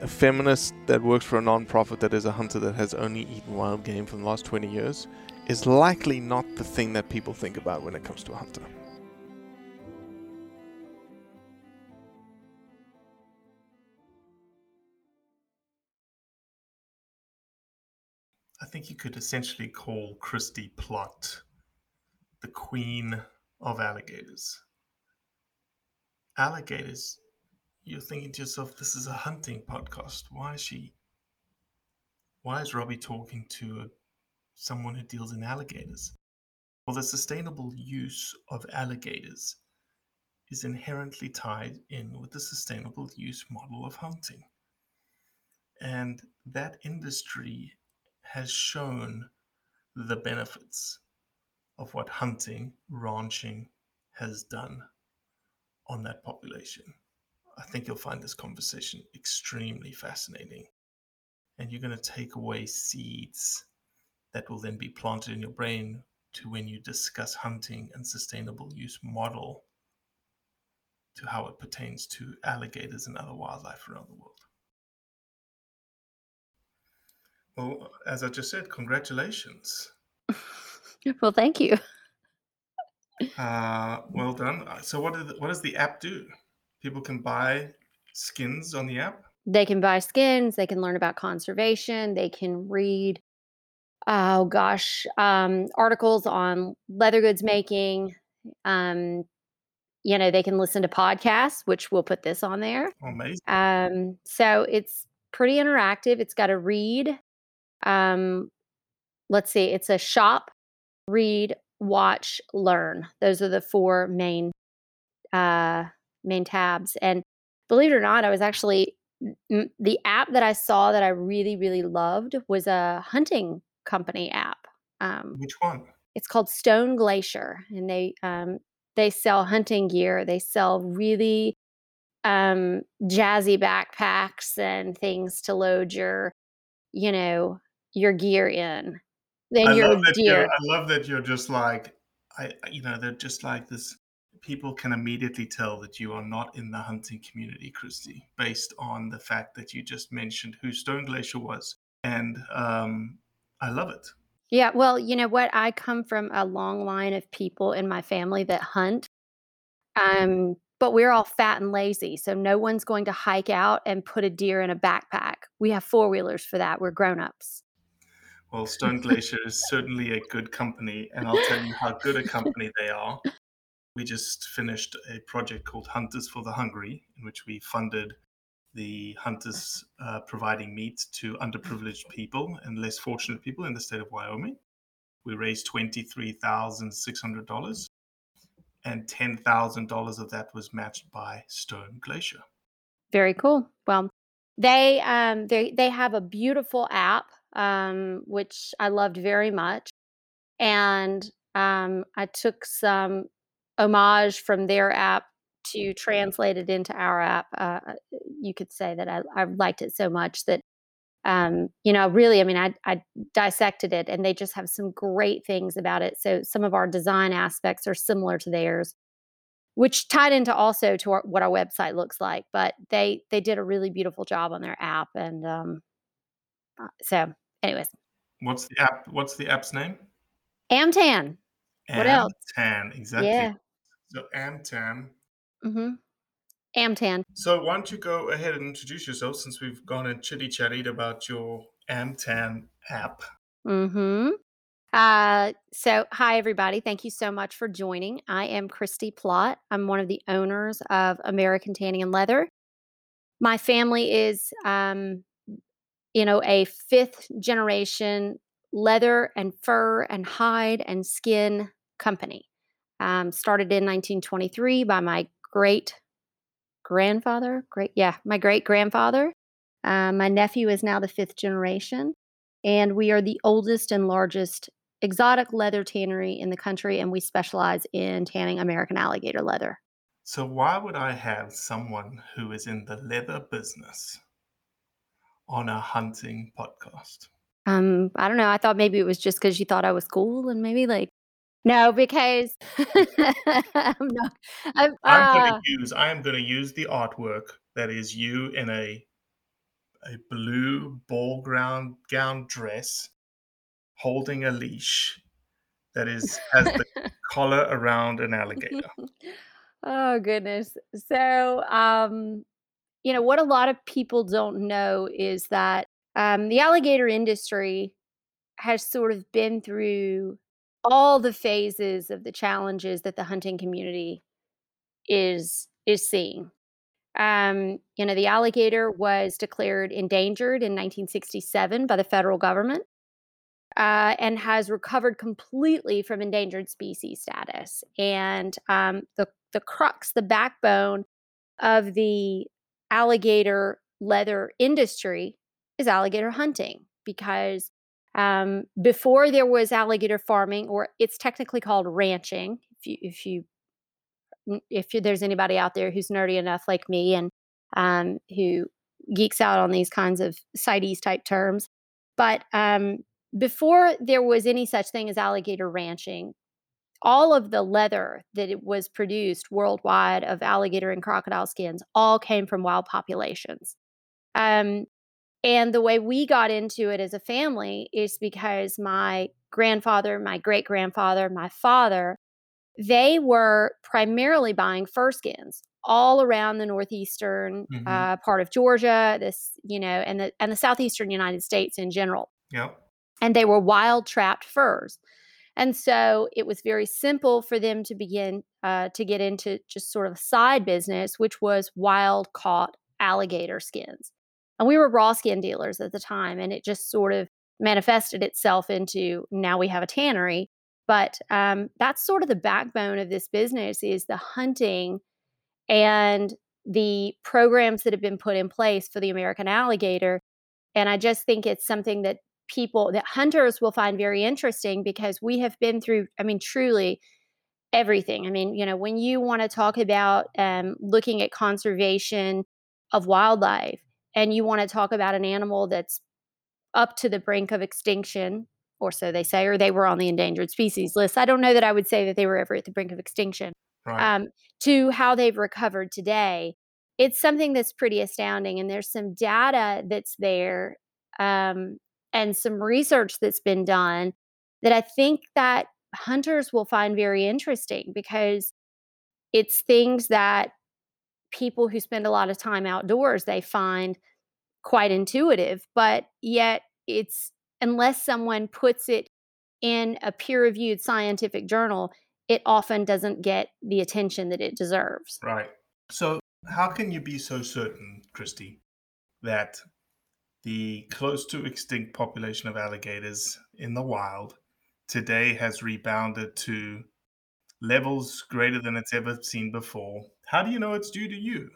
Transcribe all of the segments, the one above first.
a feminist that works for a non-profit that is a hunter that has only eaten wild game for the last 20 years is likely not the thing that people think about when it comes to a hunter. I think you could essentially call Christy Plott the queen of alligators. Alligators, you're thinking to yourself, this is a hunting podcast. Why is she? Why is Robbie talking to a, someone who deals in alligators? Well, the sustainable use of alligators is inherently tied in with the sustainable use model of hunting. And that industry has shown the benefits of what hunting, ranching has done on that population. I think you'll find this conversation extremely fascinating. And you're going to take away seeds that will then be planted in your brain to when you discuss hunting and sustainable use model to how it pertains to alligators and other wildlife around the world. Well, as I just said, congratulations. Well, thank you. Uh, well done. So, what, did, what does the app do? People can buy skins on the app. They can buy skins, they can learn about conservation, they can read, oh gosh, um, articles on leather goods making. Um, you know, they can listen to podcasts, which we'll put this on there. Amazing. Um, so it's pretty interactive. It's got a read. Um, let's see, it's a shop, read, watch, learn. Those are the four main uh, main tabs. And believe it or not, I was actually the app that I saw that I really really loved was a hunting company app. Um, Which one? it's called Stone Glacier, and they um, they sell hunting gear. They sell really um, jazzy backpacks and things to load your, you know, your gear in. Then I your love that you're, deer. I love that you're just like I- you know they're just like this people can immediately tell that you are not in the hunting community Christy based on the fact that you just mentioned who Stone Glacier was and um I love it Yeah, well, you know what? I come from a long line of people in my family that hunt. Um, but we're all fat and lazy, so no one's going to hike out and put a deer in a backpack. We have four-wheelers for that. We're grown-ups. Well, Stone Glacier is certainly a good company, and I'll tell you how good a company they are. We just finished a project called Hunters for the Hungry, in which we funded the hunters uh, providing meat to underprivileged people and less fortunate people in the state of Wyoming. We raised $23,600 and $10,000 of that was matched by Stone Glacier. Very cool. Well, they um they they have a beautiful app um which I loved very much and um I took some homage from their app to translate it into our app. Uh, you could say that I, I liked it so much that um, you know, really, I mean, I, I dissected it and they just have some great things about it. So some of our design aspects are similar to theirs, which tied into also to our, what our website looks like. But they they did a really beautiful job on their app, and um, uh, so, anyways, What's the app? What's the app's name? Amtan. What else? Amtan, exactly. Yeah. So Amtan. Mm-hmm. Amtan. So why don't you go ahead and introduce yourself since we've gone and chitty chatted about your Amtan app. Mm-hmm. Uh, so hi everybody. Thank you so much for joining. I am Christy Plott. I'm one of the owners of American Tanning and Leather. My family is um, you know, a fifth generation leather and fur and hide and skin company. Um, started in 1923 by my great grandfather. Great, yeah, my great grandfather. Uh, my nephew is now the fifth generation, and we are the oldest and largest exotic leather tannery in the country, and we specialize in tanning American alligator leather. So why would I have someone who is in the leather business on a hunting podcast? Um, I don't know. I thought maybe it was just because you thought I was cool, and maybe like no, because I'm not. I'm, I'm going uh, to use. I am going to use the artwork that is you in a a blue ball ground gown dress, holding a leash that is has the collar around an alligator. oh goodness. So, um, you know what a lot of people don't know is that um, the alligator industry has sort of been through all the phases of the challenges that the hunting community is is seeing. Um, you know, the alligator was declared endangered in 1967 by the federal government uh, and has recovered completely from endangered species status. And um, the the crux, the backbone of the alligator leather industry is alligator hunting because um, before there was alligator farming, or it's technically called ranching. If you if you if you, there's anybody out there who's nerdy enough like me and um, who geeks out on these kinds of CITES type terms, but um, before there was any such thing as alligator ranching, all of the leather that it was produced worldwide of alligator and crocodile skins all came from wild populations. Um, and the way we got into it as a family is because my grandfather, my great grandfather, my father, they were primarily buying fur skins all around the northeastern Mhm. uh, part of Georgia, this you know, and the and the southeastern United States in general Yep. and they were wild trapped furs. And so it was very simple for them to begin uh, to get into just sort of a side business, which was wild caught alligator skins. And we were raw skin dealers at the time, and it just sort of manifested itself into now we have a tannery. But um, that's sort of the backbone of this business is the hunting and the programs that have been put in place for the American alligator. And I just think it's something that people, that hunters will find very interesting because we have been through, I mean, truly everything. I mean, you know, when you want to talk about um, looking at conservation of wildlife and you want to talk about an animal that's up to the brink of extinction, or so they say, or they were on the endangered species list. I don't know that I would say that they were ever at the brink of extinction Right. um, to how they've recovered today. It's something that's pretty astounding, and there's some data that's there um, and some research that's been done that I think that hunters will find very interesting because it's things that people who spend a lot of time outdoors they find quite intuitive, but yet it's unless someone puts it in a peer-reviewed scientific journal, it often doesn't get the attention that it deserves. Right. So, how can you be so certain, Christy, that the close to extinct population of alligators in the wild today has rebounded to levels greater than it's ever seen before? How do you know it's due to you?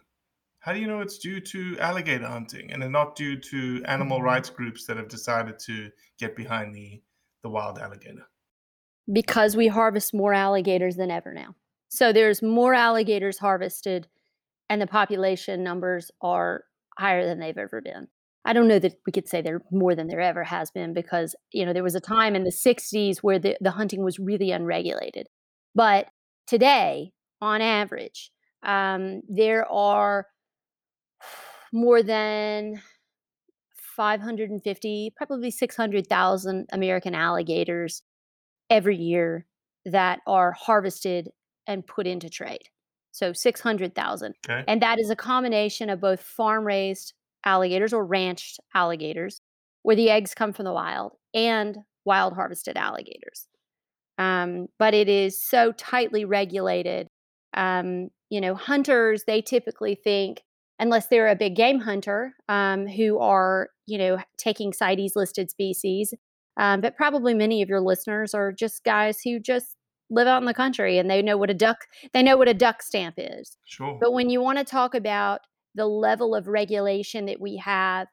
How do you know it's due to alligator hunting and not due to animal mm-hmm. rights groups that have decided to get behind the, the wild alligator? Because we harvest more alligators than ever now. So there's more alligators harvested, and the population numbers are higher than they've ever been. I don't know that we could say they're more than there ever has been because, you know, there was a time in the 60s where the, the hunting was really unregulated. But today, on average, um, there are more than 550, probably 600,000 American alligators every year that are harvested and put into trade. So 600,000. Okay. And that is a combination of both farm raised alligators or ranched alligators, where the eggs come from the wild, and wild harvested alligators. Um, but it is so tightly regulated. Um, you know, hunters, they typically think, unless they're a big game hunter um, who are, you know, taking CITES listed species, um, but probably many of your listeners are just guys who just live out in the country and they know what a duck they know what a duck stamp is. Sure. But when you want to talk about the level of regulation that we have,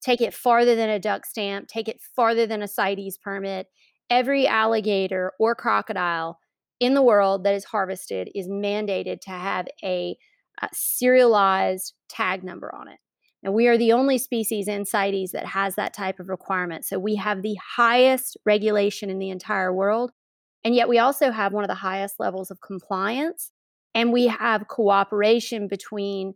take it farther than a duck stamp, take it farther than a CITES permit. Every alligator or crocodile in the world that is harvested is mandated to have a, a serialized tag number on it. And we are the only species in CITES that has that type of requirement. So we have the highest regulation in the entire world. And yet we also have one of the highest levels of compliance. And we have cooperation between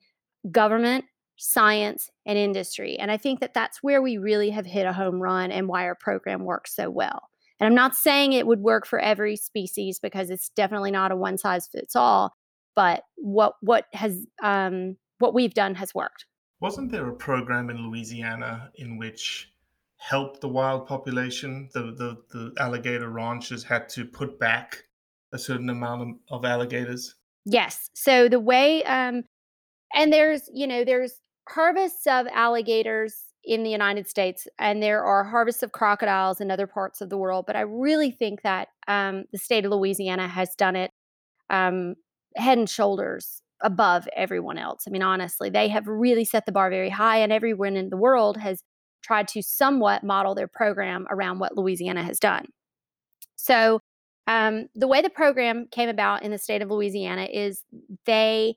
government, science, and industry. And I think that that's where we really have hit a home run and why our program works so well. And I'm not saying it would work for every species because it's definitely not a one size fits all. But what what has um, what we've done has worked. Wasn't there a program in Louisiana in which helped the wild population? The the, the alligator ranchers had to put back a certain amount of, of alligators. Yes. So the way um, and there's you know there's harvests of alligators in the United States, and there are harvests of crocodiles in other parts of the world. But I really think that um, the state of Louisiana has done it um, head and shoulders above everyone else. I mean, honestly, they have really set the bar very high, and everyone in the world has tried to somewhat model their program around what Louisiana has done. So, um, the way the program came about in the state of Louisiana is they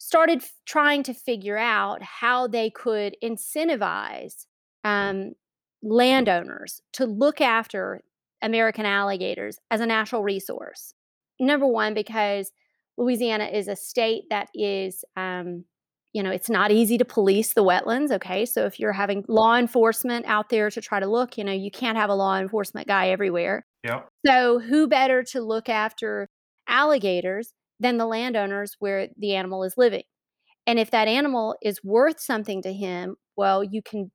started f- trying to figure out how they could incentivize um, landowners to look after American alligators as a natural resource. Number one, because Louisiana is a state that is, um, you know, it's not easy to police the wetlands. Okay. So if you're having law enforcement out there to try to look, you know, you can't have a law enforcement guy everywhere. Yep. So who better to look after alligators than the landowners where the animal is living. And if that animal is worth something to him, well, you can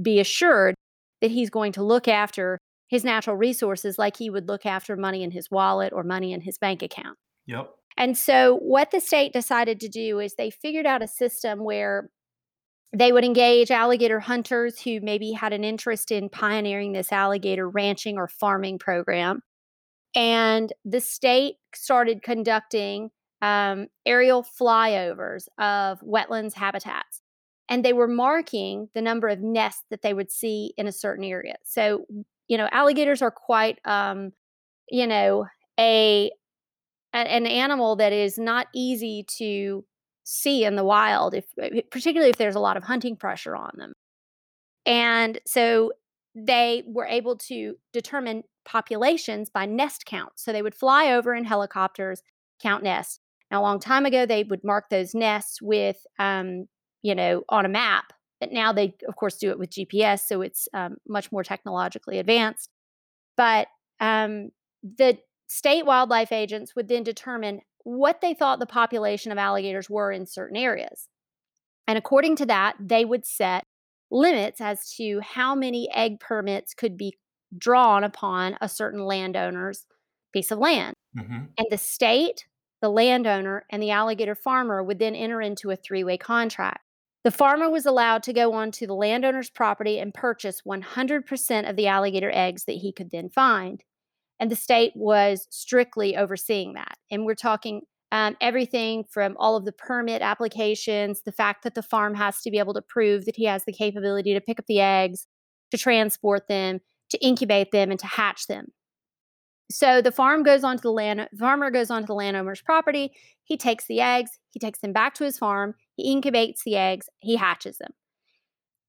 be assured that he's going to look after his natural resources like he would look after money in his wallet or money in his bank account. Yep. And so, what the state decided to do is they figured out a system where they would engage alligator hunters who maybe had an interest in pioneering this alligator ranching or farming program. And the state started conducting um, aerial flyovers of wetlands habitats. And they were marking the number of nests that they would see in a certain area. So, you know, alligators are quite, um, you know, a an animal that is not easy to see in the wild, if particularly if there's a lot of hunting pressure on them. And so they were able to determine populations by nest count. So they would fly over in helicopters, count nests. Now, a long time ago, they would mark those nests with, um, you know, on a map. But now they, of course, do it with GPS, so it's um, much more technologically advanced. But um, the state wildlife agents would then determine what they thought the population of alligators were in certain areas. And according to that, they would set limits as to how many egg permits could be drawn upon a certain landowner's piece of land. Mm-hmm. And the state, the landowner, and the alligator farmer would then enter into a three way contract. The farmer was allowed to go onto the landowner's property and purchase 100% of the alligator eggs that he could then find. And the state was strictly overseeing that. And we're talking um, everything from all of the permit applications, the fact that the farm has to be able to prove that he has the capability to pick up the eggs, to transport them, to incubate them, and to hatch them. So the farm goes onto the land farmer goes onto the landowner's property. He takes the eggs, he takes them back to his farm, he incubates the eggs, he hatches them.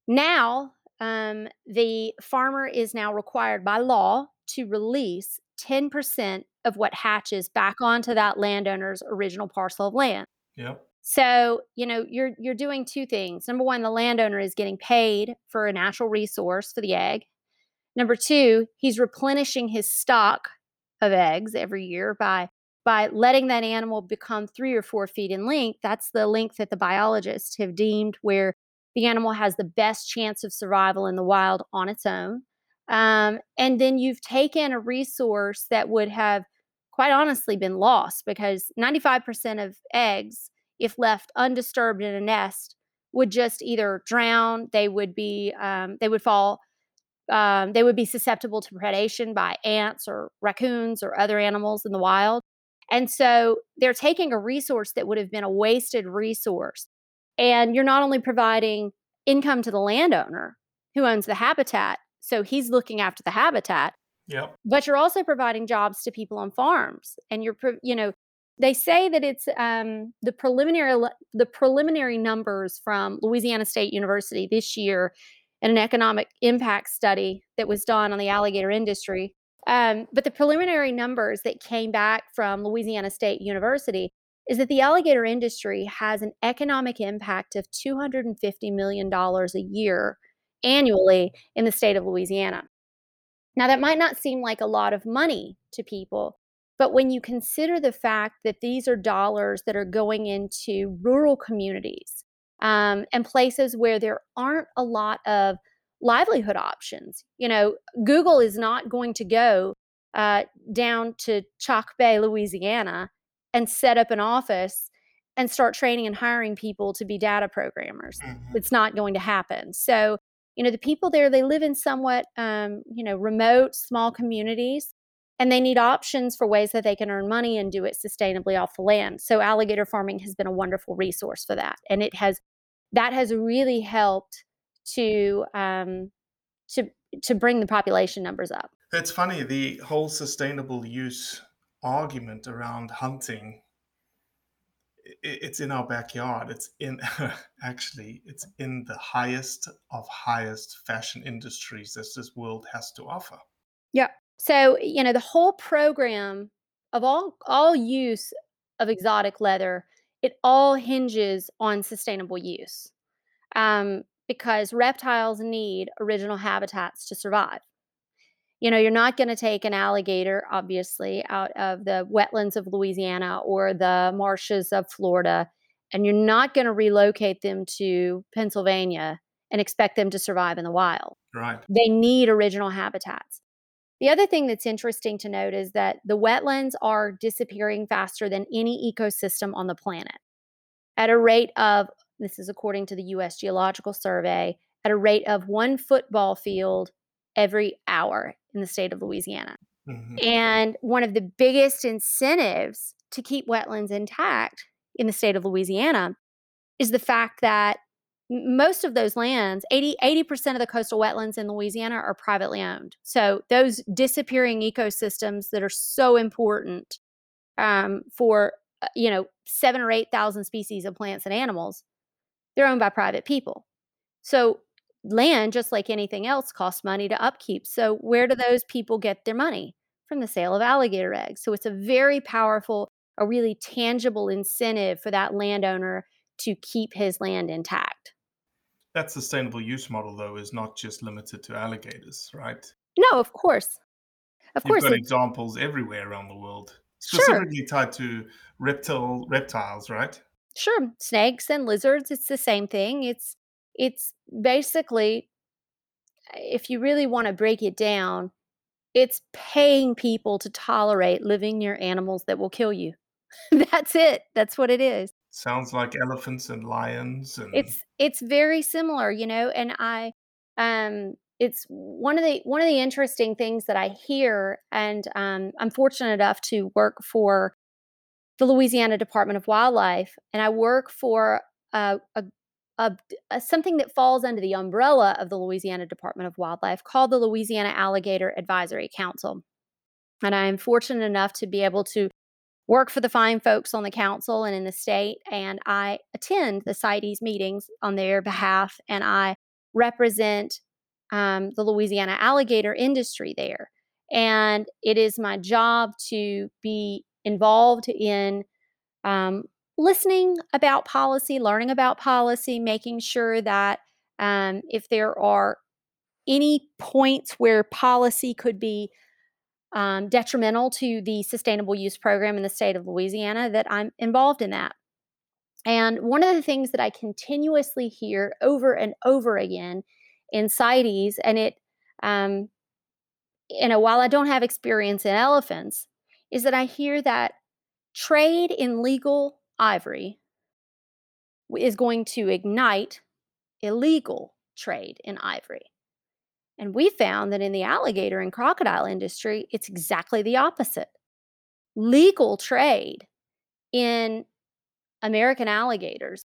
Now, um, the farmer is now required by law to release 10% of what hatches back onto that landowner's original parcel of land. Yep. So, you know, you're you're doing two things. Number one, the landowner is getting paid for a natural resource for the egg. Number two, he's replenishing his stock of eggs every year by by letting that animal become three or four feet in length. That's the length that the biologists have deemed where the animal has the best chance of survival in the wild on its own. Um, and then you've taken a resource that would have, quite honestly, been lost because 95% of eggs, if left undisturbed in a nest, would just either drown, they would be, um, they would fall, um, they would be susceptible to predation by ants or raccoons or other animals in the wild. And so they're taking a resource that would have been a wasted resource. And you're not only providing income to the landowner who owns the habitat, so he's looking after the habitat. Yep. But you're also providing jobs to people on farms, and you're, you know, they say that it's um, the preliminary the preliminary numbers from Louisiana State University this year in an economic impact study that was done on the alligator industry. Um, but the preliminary numbers that came back from Louisiana State University is that the alligator industry has an economic impact of $250 million a year annually in the state of Louisiana. Now, that might not seem like a lot of money to people, but when you consider the fact that these are dollars that are going into rural communities um, and places where there aren't a lot of livelihood options, you know, Google is not going to go uh, down to Chackbay, Louisiana, and set up an office and start training and hiring people to be data programmers. Mhm. It's not going to happen. So you know the people there they live in somewhat um, you know remote small communities and they need options for ways that they can earn money and do it sustainably off the land so alligator farming has been a wonderful resource for that and it has that has really helped to um, to to bring the population numbers up It's funny, the whole sustainable use argument around hunting it's in our backyard. It's in actually it's in the highest of highest fashion industries that this world has to offer. Yeah. So, you know, the whole program of all all use of exotic leather, it all hinges on sustainable use. Um, because reptiles need original habitats to survive. You know, you're not going to take an alligator, obviously, out of the wetlands of Louisiana or the marshes of Florida, and you're not going to relocate them to Pennsylvania and expect them to survive in the wild Right. they need original habitats. The other thing that's interesting to note is that the wetlands are disappearing faster than any ecosystem on the planet at a rate of, this is according to the US Geological Survey, at a rate of one football field every hour in the state of Louisiana. Mhm. And one of the biggest incentives to keep wetlands intact in the state of Louisiana is the fact that most of those lands, 80, 80% of the coastal wetlands in Louisiana are privately owned. So those disappearing ecosystems that are so important um, for, uh, you know, seven or 8,000 species of plants and animals, they're owned by private people. So land, just like anything else, costs money to upkeep. So where do those people get their money? From the sale of alligator eggs. So it's a very powerful, a really tangible incentive for that landowner to keep his land intact. That sustainable use model though is not just limited to alligators, right? No, of course. of You've course, got examples everywhere around the world, Sure. specifically tied to reptile reptiles, right? sure, snakes and lizards, it's the same thing. It's it's basically, if you really want to break it down, it's paying people to tolerate living near animals that will kill you. That's it. That's what it is. Sounds like elephants and lions and it's it's very similar you know and i um it's one of the one of the interesting things that i hear and um, i'm fortunate enough to work for the louisiana department of wildlife and i work for a, a, a, a something that falls under the umbrella of the louisiana department of wildlife called the louisiana alligator advisory council and i'm fortunate enough to be able to work for the fine folks on the council and in the state, and I attend the CITES meetings on their behalf, and I represent um, the Louisiana alligator industry there. And it is my job to be involved in um, listening about policy, learning about policy, making sure that um, if there are any points where policy could be um, detrimental to the sustainable use program in the state of Louisiana, that I'm involved in that. And one of the things that I continuously hear over and over again in CITES, and it, um, you know, while I don't have experience in elephants, is that I hear that trade in legal ivory is going to ignite illegal trade in ivory. And we found that in the alligator and crocodile industry, it's exactly the opposite. Legal trade in American alligators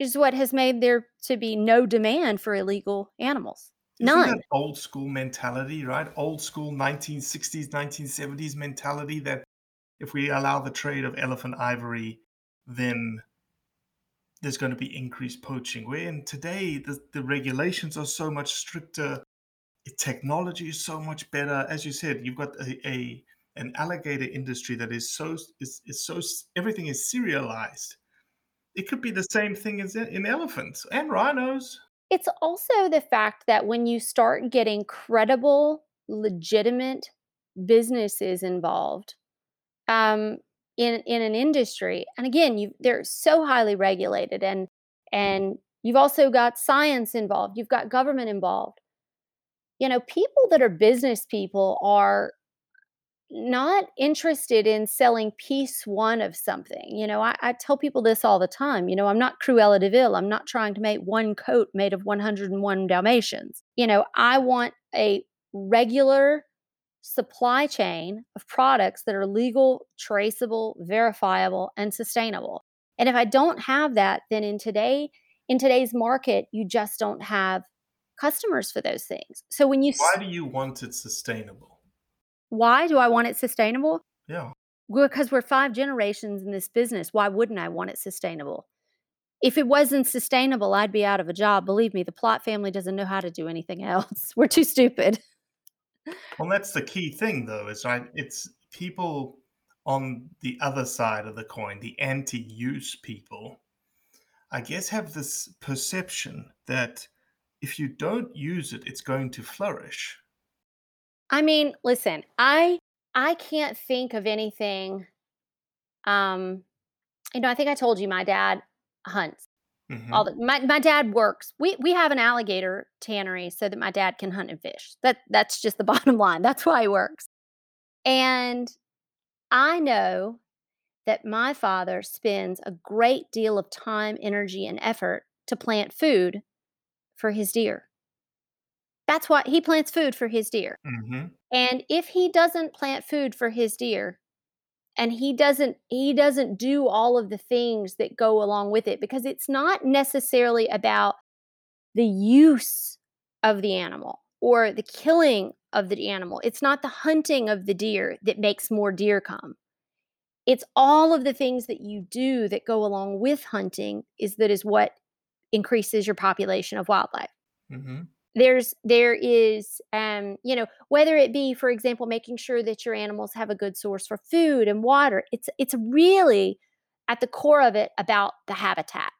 is what has made there to be no demand for illegal animals. None. that old school mentality, right? Old school 1960s, 1970s mentality that if we allow the trade of elephant ivory, then there's going to be increased poaching. Where in today the, the regulations are so much stricter, technology is so much better. As you said, you've got a, a an alligator industry that is so is, is so everything is serialized. It could be the same thing as in elephants and rhinos. It's also the fact that when you start getting credible, legitimate businesses involved um, in in an industry, and again, you they're so highly regulated, and and you've also got science involved, you've got government involved. You know, people that are business people are not interested in selling piece one of something. You know, I, I, tell people this all the time. You know, I'm not Cruella de Vil. I'm not trying to make one coat made of 101 Dalmatians. You know, I want a regular supply chain of products that are legal, traceable, verifiable, and sustainable. And if I don't have that, then in today, in today's market, you just don't have customers for those things. So when you Why do you want it sustainable? why do I want it sustainable? Yeah. Because we're five generations in this business. Why wouldn't I want it sustainable? If it wasn't sustainable, I'd be out of a job. Believe me, the Plott family doesn't know how to do anything else. We're too stupid. Well, that's the key thing, though, is right. It's people on the other side of the coin, the anti-use people, I guess, have this perception that if you don't use it, it's going to flourish. I mean, listen, I I can't think of anything. Um, you know, I think I told you my dad hunts. Mhm. All the, my my dad works. We we have an alligator tannery so that my dad can hunt and fish. That that's just the bottom line. That's why he works. And I know that my father spends a great deal of time, energy, and effort to plant food for his deer. That's why he plants food for his deer. Mhm. And if he doesn't plant food for his deer and he doesn't he doesn't do all of the things that go along with it because it's not necessarily about the use of the animal or the killing of the animal. It's not the hunting of the deer that makes more deer come. It's all of the things that you do that go along with hunting is that is what increases your population of wildlife Mhm. There's there is um you know whether it be for example making sure that your animals have a good source for food and water it's it's really at the core of it about the habitat.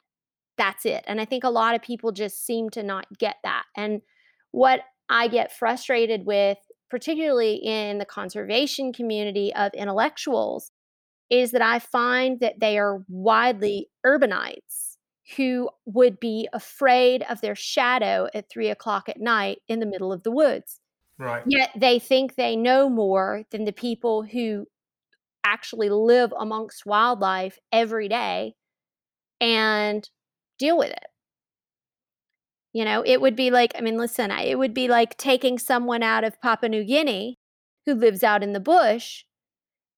That's it and i think a lot of people just seem to not get that and what i get frustrated with particularly in the conservation community of intellectuals, is that I find that they are widely urbanites who would be afraid of their shadow at three o'clock at night in the middle of the woods. Right. Yet they think they know more than the people who actually live amongst wildlife every day and deal with it. You know, it would be like, I mean, listen, it would be like taking someone out of Papua New Guinea who lives out in the bush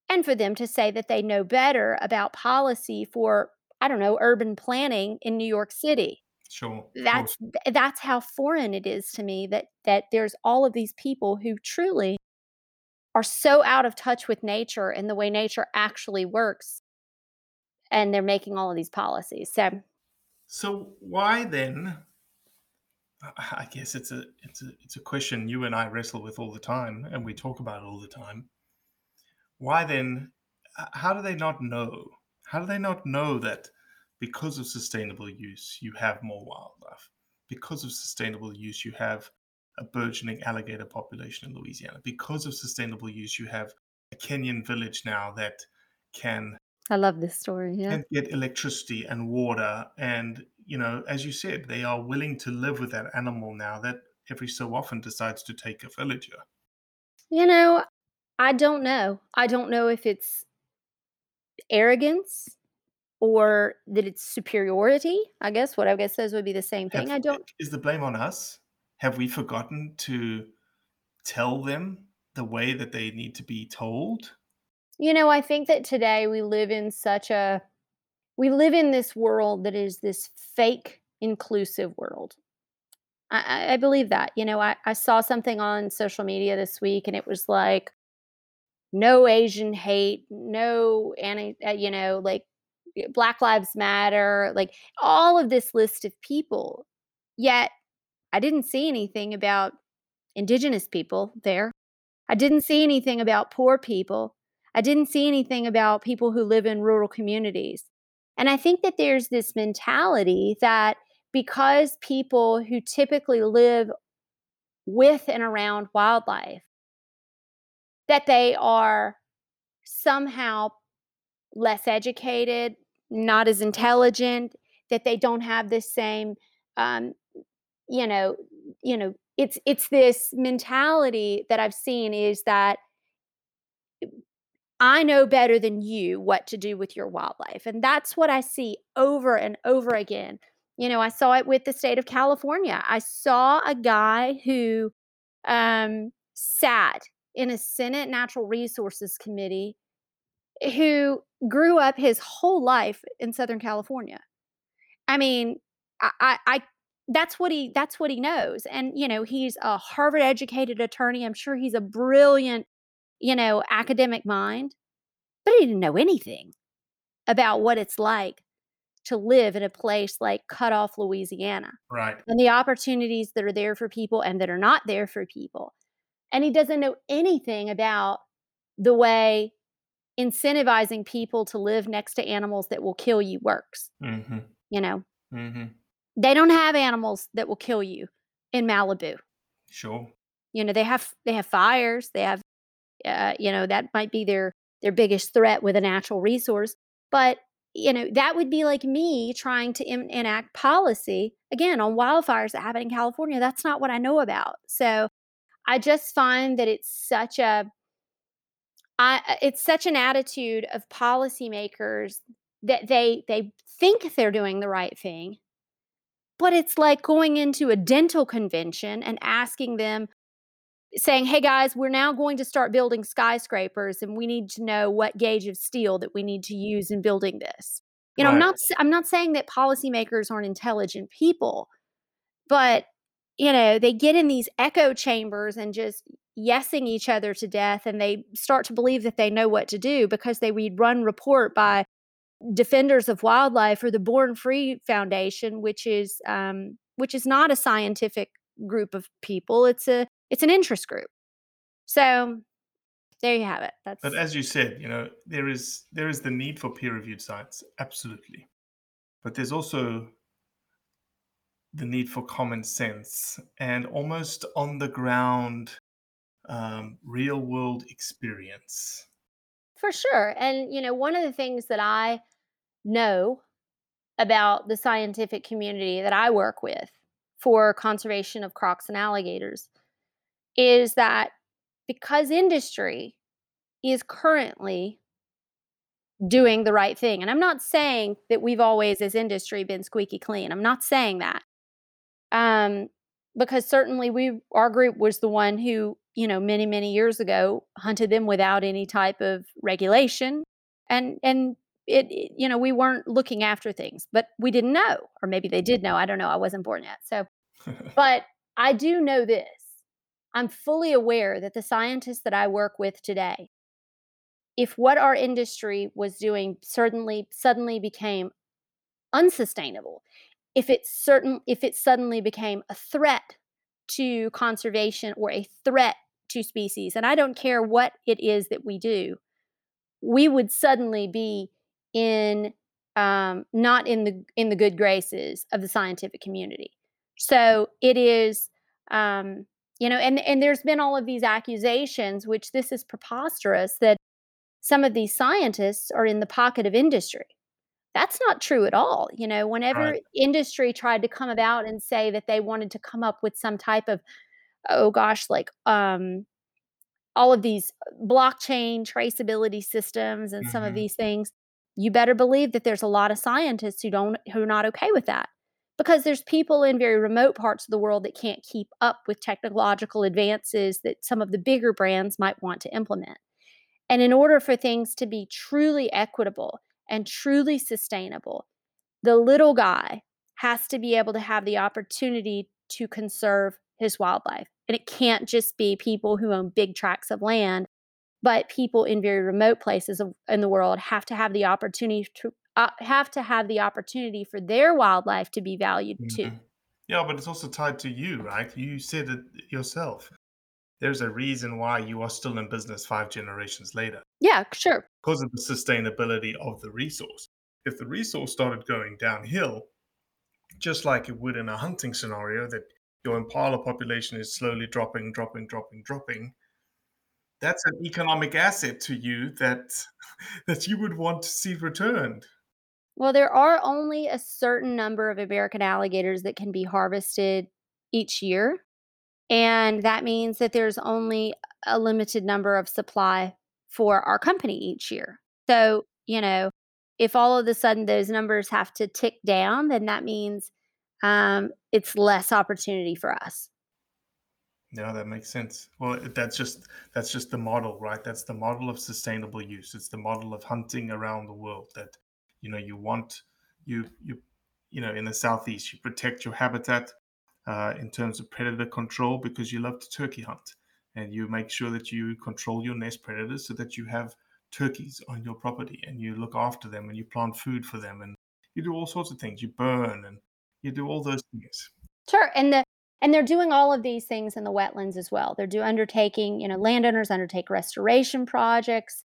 and for them to say that they know better about policy for, I don't know, urban planning in New York City. Sure. That's that's how foreign it is to me that that there's all of these people who truly are so out of touch with nature and the way nature actually works and they're making all of these policies. So So why then? I guess it's a it's a it's a question you and I wrestle with all the time, and we talk about it all the time. Why then? How do they not know? How do they not know that because of sustainable use you have more wildlife? Because of sustainable use you have a burgeoning alligator population in Louisiana. Because of sustainable use you have a Kenyan village now that can I love this story. Yeah. can get electricity and water and you know as you said they are willing to live with that animal now that every so often decides to take a villager You know, I don't know. I don't know if it's arrogance or that it's superiority. I guess what I guess those would be the same thing. Have- I don't is the blame on us have we forgotten to tell them the way that they need to be told You know, I think that today we live in such a we live in this world that is this fake inclusive world. I, I- I believe that. You know, I, I saw something on social media this week and it was like no Asian hate, no any, uh, you know, like Black Lives Matter, like all of this list of people. Yet I didn't see anything about indigenous people there. I didn't see anything about poor people. I didn't see anything about people who live in rural communities. And I think that there's this mentality that because people who typically live with and around wildlife, that they are somehow less educated, not as intelligent, that they don't have the same, um, you know, you know, it's it's this mentality that I've seen is that I know better than you what to do with your wildlife. And that's what I see over and over again. You know, I saw it with the state of California. I saw a guy who um, sat in a Senate Natural Resources Committee who grew up his whole life in Southern California. I mean, I, I, I that's what he that's what he knows. And you know, he's a Harvard educated attorney. I'm sure he's a brilliant you know, academic mind, but he didn't know anything about what it's like to live in a place like Cut Off Louisiana right and the opportunities that are there for people and that are not there for people. And he doesn't know anything about the way incentivizing people to live next to animals that will kill you works. mm-hmm. You know, mm-hmm. They don't have animals that will kill you in Malibu. sure. You know, they have they have fires, they have uh, you know that might be their their biggest threat with a natural resource but you know that would be like me trying to enact policy again on wildfires that happen in california. That's not what i know about. So i just find that it's such a I, uh, it's such an attitude of policymakers that they they think they're doing the right thing but it's like going into a dental convention and asking them saying, "Hey guys, we're now going to start building skyscrapers, and we need to know what gauge of steel that we need to use in building this." You know, I'm not I'm not saying that policymakers aren't intelligent people, but you know, they get in these echo chambers and just yesing each other to death, and they start to believe that they know what to do because they read one report by defenders of wildlife or the Born Free Foundation, which is um, which is not a scientific group of people. It's a it's an interest group. So there you have it. That's But as you said, you know, there is there is the need for peer-reviewed science, absolutely. But there's also the need for common sense and almost on the ground um, real world experience. For sure. And, you know, one of the things that I know about the scientific community that I work with for conservation of crocs and alligators is that because industry is currently doing the right thing. And I'm not saying that we've always, as industry, been squeaky clean. I'm not saying that. Um, because certainly we, our group was the one who, you know, many, many years ago hunted them without any type of regulation. And, and it, it, you know, we weren't looking after things, but we didn't know, or maybe they did know. I don't know. I wasn't born yet. So, but I do know this. I'm fully aware that the scientists that I work with today if what our industry was doing certainly suddenly became unsustainable if it certain if it suddenly became a threat to conservation or a threat to species and i don't care what it is that we do we would suddenly be in um, not in the in the good graces of the scientific community so it is um, you know and and there's been all of these accusations which this is preposterous that some of these scientists are in the pocket of industry. That's not true at all. You know, whenever Right. industry tried to come about and say that they wanted to come up with some type of, oh gosh, like um, all of these blockchain traceability systems and some of Mhm. these things, you better believe that there's a lot of scientists who don't who are not okay with that. Because there's people in very remote parts of the world that can't keep up with technological advances that some of the bigger brands might want to implement. And in order for things to be truly equitable and truly sustainable, the little guy has to be able to have the opportunity to conserve his wildlife. And it can't just be people who own big tracts of land, but people in very remote places in the world have to have the opportunity to uh, have to have the opportunity for their wildlife to be valued too. Mhm. Yeah, but it's also tied to you, right? You said it yourself. There's a reason why you are still in business five generations later Yeah, sure. because of the sustainability of the resource. If the resource started going downhill, just like it would in a hunting scenario, that your impala population is slowly dropping, dropping, dropping, dropping, that's an economic asset to you that that you would want to see returned. Well, there are only a certain number of American alligators that can be harvested each year. And that means that there's only a limited number of supply for our company each year. So, you know, if all of a sudden those numbers have to tick down, then that means um, it's less opportunity for us. No, that makes sense. Well, that's just that's just the model, right? That's the model of sustainable use. It's the model of hunting around the world that you know you want you you you know in the southeast you protect your habitat uh, in terms of predator control because you love to turkey hunt and you make sure that you control your nest predators so that you have turkeys on your property and you look after them and you plant food for them and you do all sorts of things. You burn and you do all those things. Sure, and the and they're doing all of these things in the wetlands as well. They're do undertaking, you know, landowners undertake restoration projects,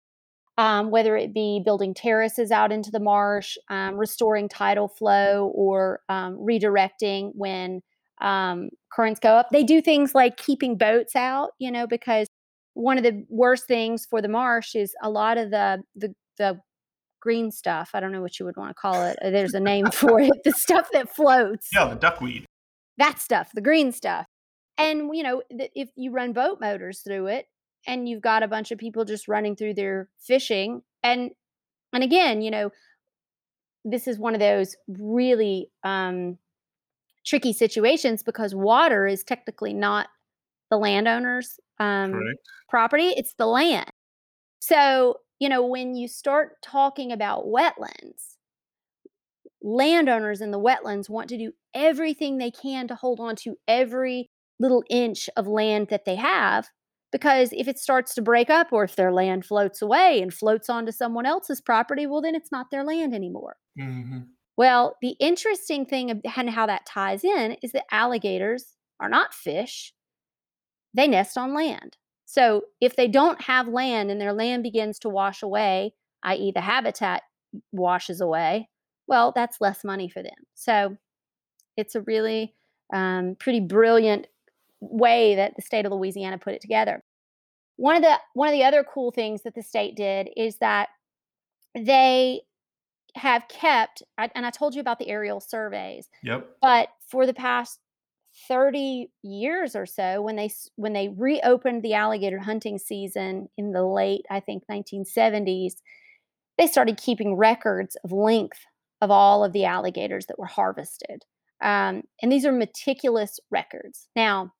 um, whether it be building terraces out into the marsh, um, restoring tidal flow, or um, redirecting when um, currents go up. They do things like keeping boats out, you know, because one of the worst things for the marsh is a lot of the the the green stuff. I don't know what you would want to call it. Uh, There's a name for it. The stuff that floats Yeah, the duckweed. that stuff, the green stuff. And you know, if you run boat motors through it and you've got a bunch of people just running through their fishing and and again, you know, this is one of those really um tricky situations because water is technically not the landowner's um property, it's the land. So, you know, when you start talking about wetlands, landowners in the wetlands want to do everything they can to hold on to every little inch of land that they have because if it starts to break up or if their land floats away and floats onto someone else's property well then it's not their land anymore. Hmm well the interesting thing and how that ties in is that alligators are not fish they nest on land so if they don't have land and their land begins to wash away i.e the habitat washes away well, that's less money for them. So it's a really um, pretty brilliant way that the state of Louisiana put it together. one of the one of the other cool things that the state did is that they have kept and I told you about the aerial surveys. Yep. But for the past 30 years or so when they when they reopened the alligator hunting season in the late I think 1970s they started keeping records of length of all of the alligators that were harvested um, and these are meticulous records now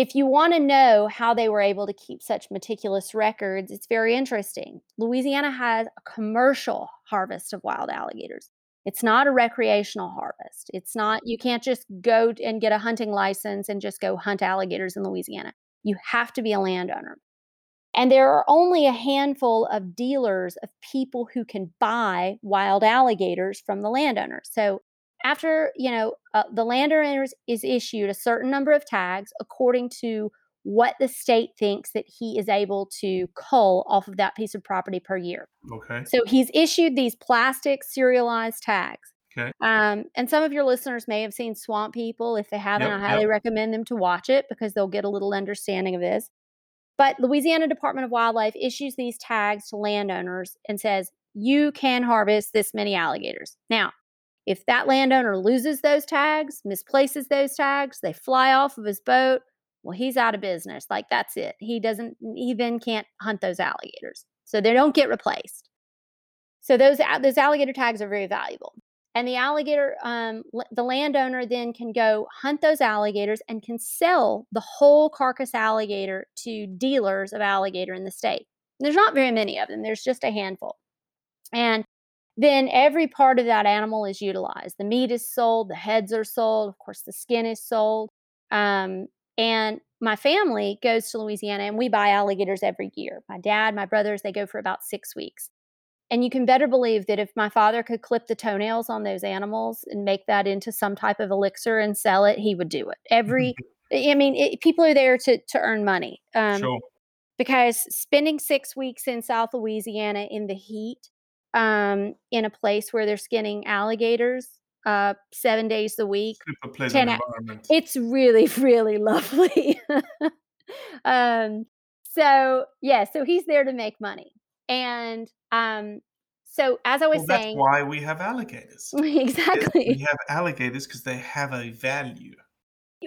if you want to know how they were able to keep such meticulous records it's very interesting louisiana has a commercial harvest of wild alligators it's not a recreational harvest. It's not, you mm. can't just go and get a hunting license and just go hunt alligators in Louisiana. You have to be a landowner. And there are only a handful of dealers of people who can buy wild alligators from the landowners. So after, you know, uh, the landowner is issued a certain number of tags according to what the state thinks that he is able to cull off of that piece of property per year. Okay. So he's issued these plastic serialized tags. Okay. Um, and some of your listeners may have seen Swamp People. If they haven't, Yep, I highly yep. recommend them to watch it because they'll get a little understanding of this. But Louisiana Department of Wildlife issues these tags to landowners and says, you can harvest this many alligators. Now, if that landowner loses those tags, misplaces those tags, they fly off of his boat, well, he's out of business. Like that's it. He doesn't he then can't hunt those alligators. So they don't get replaced. So those those alligator tags are very valuable. And the alligator, um, the landowner then can go hunt those alligators and can sell the whole carcass alligator to dealers of alligator in the state. There's not very many of them. There's just a handful. And then every part of that animal is utilized. The meat is sold, the heads are sold, of course, the skin is sold. Um, and my family goes to Louisiana and we buy alligators every year. My dad, my brothers, they go for about six weeks. And you can better believe that if my father could clip the toenails on those animals and make that into some type of elixir and sell it, he would do it. Every, I mean, it, people are there to to earn money. Um, sure. because spending six weeks in South Louisiana in the heat, um, in a place where they're skinning alligators uh, seven days a week, Super pleasant 10 hou- environment. it's really, really lovely. um, so yeah, so he's there to make money, and um, so as I was well, that's saying, why we have alligators. exactly. We have alligators because they have a value.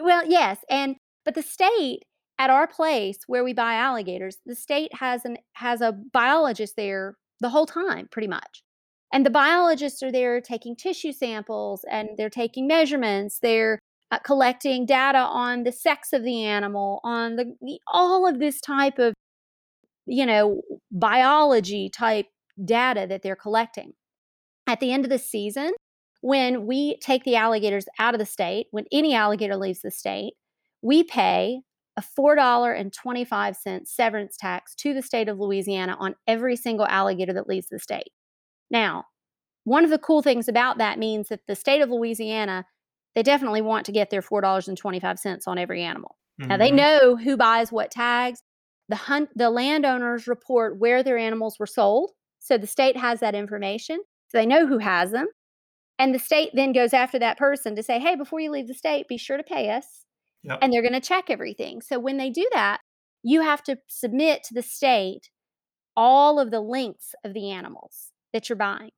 Well, yes, and but the state at our place where we buy alligators, the state has an has a biologist there the whole time, pretty much. And the biologists are there taking tissue samples and they're taking measurements. They're uh, collecting data on the sex of the animal, on the the- all of this type of you know biology type data that they're collecting. At the end of the season, when we take the alligators out of the state, when any alligator leaves the state, we pay a $4.25 severance tax to the state of Louisiana on every single alligator that leaves the state. Now, one of the cool things about that means that the state of Louisiana, they definitely want to get their $4.25 on every animal. Now they Mhm. know who buys what tags. The hunt the landowners report where their animals were sold. So the state has that information. So they know who has them. And the state then goes after that person to say, hey, before you leave the state, be sure to pay us. Yep. And they're going to check everything. So when they do that, you have to submit to the state all of the links of the animals that you're buying.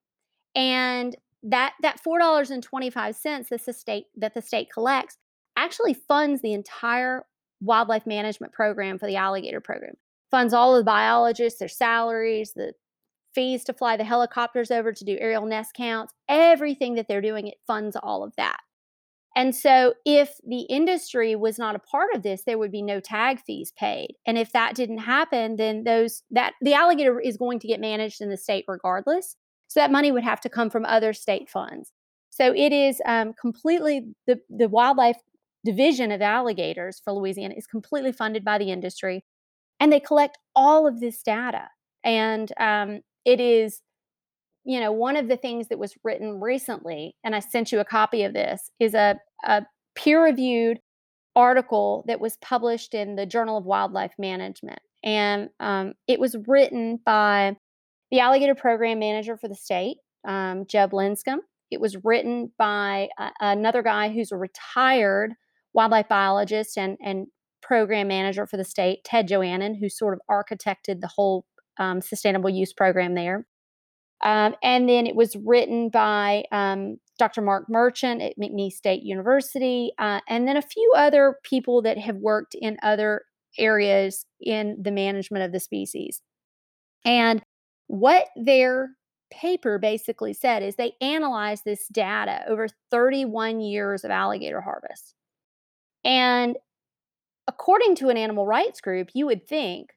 And that that four dollars and twenty five cents that the state that the state collects actually funds the entire wildlife management program for the alligator program. Funds all of the biologists, their salaries, the fees to fly the helicopters over to do aerial nest counts, everything that they're doing, it funds all of that. And so, if the industry was not a part of this, there would be no tag fees paid. And if that didn't happen, then those that the alligator is going to get managed in the state regardless. So that money would have to come from other state funds. So it is um, completely the the wildlife division of alligators for Louisiana is completely funded by the industry, and they collect all of this data. And um, it is you know, one of the things that was written recently, and I sent you a copy of this, is a, a peer reviewed article that was published in the Journal of Wildlife Management. And um, it was written by the alligator program manager for the state, um, Jeb Linscombe. It was written by another guy who's a retired wildlife biologist and, and program manager for the state, Ted Joanen, who sort of architected the whole um, sustainable use program there. Um, and then it was written by um, Dr. Mark Merchant at McNeese State University, uh, and then a few other people that have worked in other areas in the management of the species. And what their paper basically said is they analyzed this data over 31 years of alligator harvest. And according to an animal rights group, you would think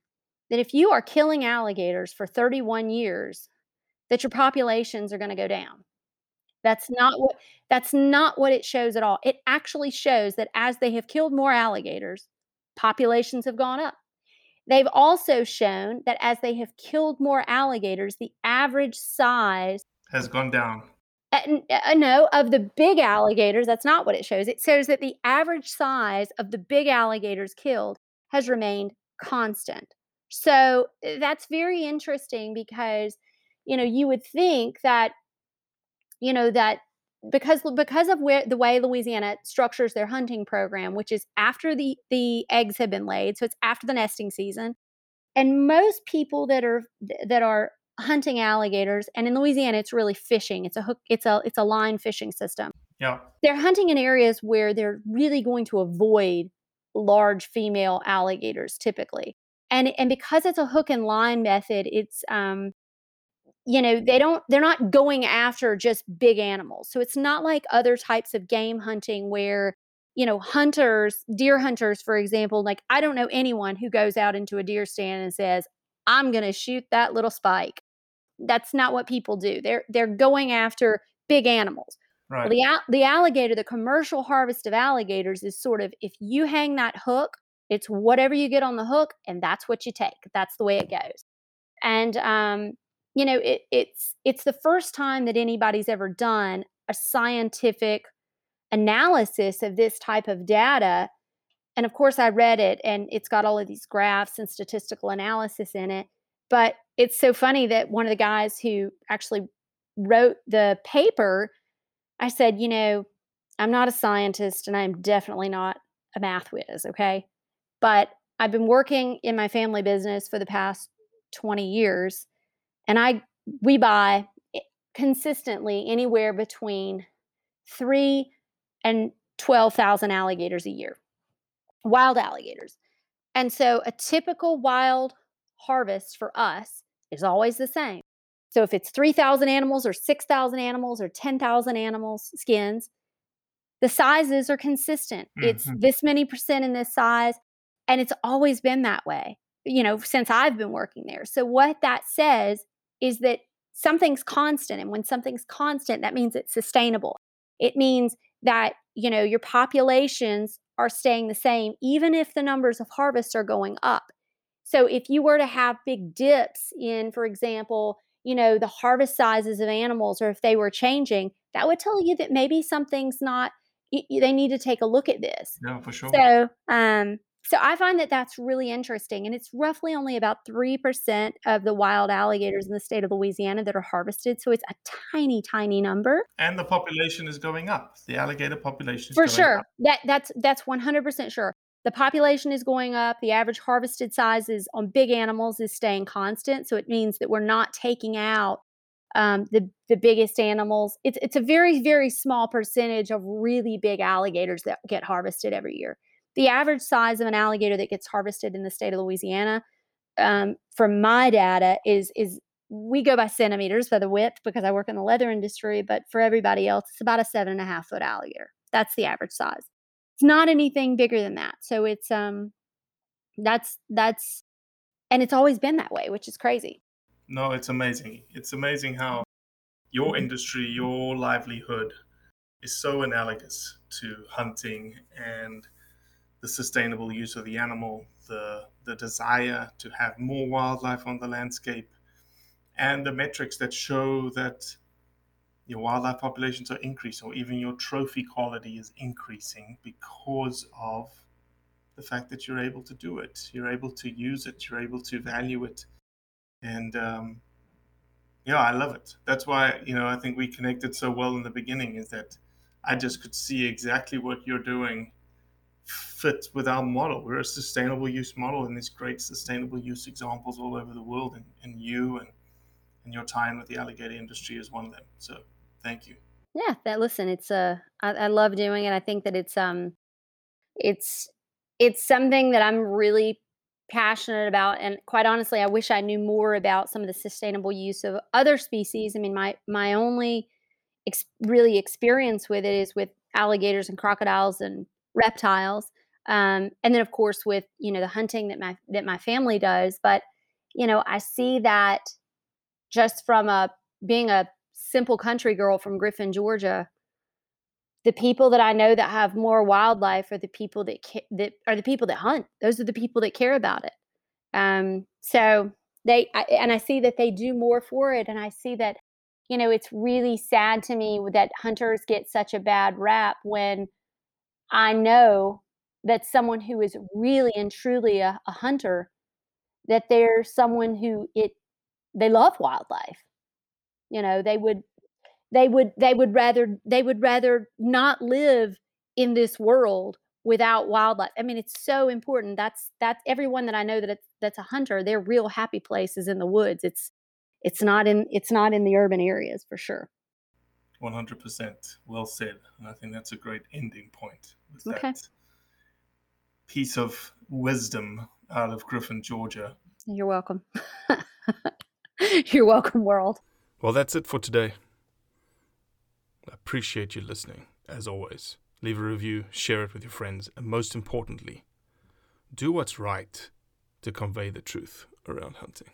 that if you are killing alligators for 31 years, that your populations are going to go down. That's not what that's not what it shows at all. It actually shows that as they have killed more alligators, populations have gone up. They've also shown that as they have killed more alligators, the average size has gone down. Uh, no, of the big alligators, that's not what it shows. It shows that the average size of the big alligators killed has remained constant. So uh, that's very interesting because, you know, you would think that, you know, that because because of where the way Louisiana structures their hunting program, which is after the the eggs have been laid, so it's after the nesting season, and most people that are that are hunting alligators, and in Louisiana it's really fishing. It's a hook. It's a it's a line fishing system. Yeah, they're hunting in areas where they're really going to avoid large female alligators typically, and and because it's a hook and line method, it's um you know they don't they're not going after just big animals. So it's not like other types of game hunting where you know hunters deer hunters for example like i don't know anyone who goes out into a deer stand and says i'm going to shoot that little spike. That's not what people do. They're they're going after big animals. Right. well, the, the alligator the commercial harvest of alligators is sort of if you hang that hook it's whatever you get on the hook and that's what you take. That's the way it goes. And um you know it, it's it's the first time that anybody's ever done a scientific analysis of this type of data. And of course i read it and it's got all of these graphs and statistical analysis in it. But it's so funny that one of the guys who actually wrote the paper i said you know i'm not a scientist and i'm definitely not a math whiz okay? But i've been working in my family business for the past 20 years and I we buy consistently anywhere between three and 12,000 alligators a year, wild alligators. And so a typical wild harvest for us is always the same. So if it's 3,000 animals or 6,000 animals or 10,000 animals skins, the sizes are consistent. Mm-hmm. It's this many percent in this size. And it's always been that way, you know, since I've been working there. So what that says is that something's constant and when something's constant that means it's sustainable. It means that you know your populations are staying the same even if the numbers of harvests are going up. So if you were to have big dips in for example you know the harvest sizes of animals or if they were changing that would tell you that maybe something's not they need to take a look at this. Yeah for sure. So um so I find that that's really interesting. And it's roughly only about 3% of the wild alligators in the state of Louisiana that are harvested. So it's a tiny, tiny number. And the population is going up. The alligator population is For sure. Up. That that's that's 100% sure. The population is going up. The average harvested sizes on big animals is staying constant. So it means that we're not taking out um, the the biggest animals. It's it's a very very small percentage of really big alligators that get harvested every year the average size of an alligator that gets harvested in the state of Louisiana, um, from my data, is is we go by centimeters by the width because I work in the leather industry, but for everybody else, it's about a seven and a half foot alligator. That's the average size. It's not anything bigger than that. So it's um that's that's and it's always been that way, which is crazy. No, it's amazing. It's amazing how your industry, your livelihood is so analogous to hunting and the sustainable use of the animal, the, the desire to have more wildlife on the landscape, and the metrics that show that your wildlife populations are increasing or even your trophy quality is increasing because of the fact that you're able to do it. You're able to use it, you're able to value it. And um, yeah, I love it. That's why, you know, I think we connected so well in the beginning is that I just could see exactly what you're doing fit with our model. We're a sustainable use model, and there's great sustainable use examples all over the world, and, and you and and your time with the alligator industry is one of them. So thank you. Yeah, that listen, it's uh I, I love doing it. I think that it's um it's it's something that I'm really passionate about and quite honestly I wish I knew more about some of the sustainable use of other species. I mean my my only ex- really experience with it is with alligators and crocodiles and reptiles. Um, and then of course with you know the hunting that my that my family does but you know I see that just from a being a simple country girl from Griffin, Georgia, the people that I know that have more wildlife are the people that ca- that are the people that hunt. Those are the people that care about it. Um, so they I, and I see that they do more for it, and I see that you know it's really sad to me that hunters get such a bad rap when I know that someone who is really and truly a, a hunter that they're someone who it they love wildlife. You know they would they would they would rather they would rather not live in this world without wildlife. I mean it's so important. That's that's everyone that i know that that's a hunter their real happy place is in the woods. It's it's not in it's not in the urban areas for sure 100% well said and i think that's a great ending point with Okay. that piece of wisdom out of griffin georgia you're welcome you're welcome world Well, that's it for today. I appreciate you listening, as always. Leave a review, share it with your friends, and most importantly, do what's right to convey the truth around hunting.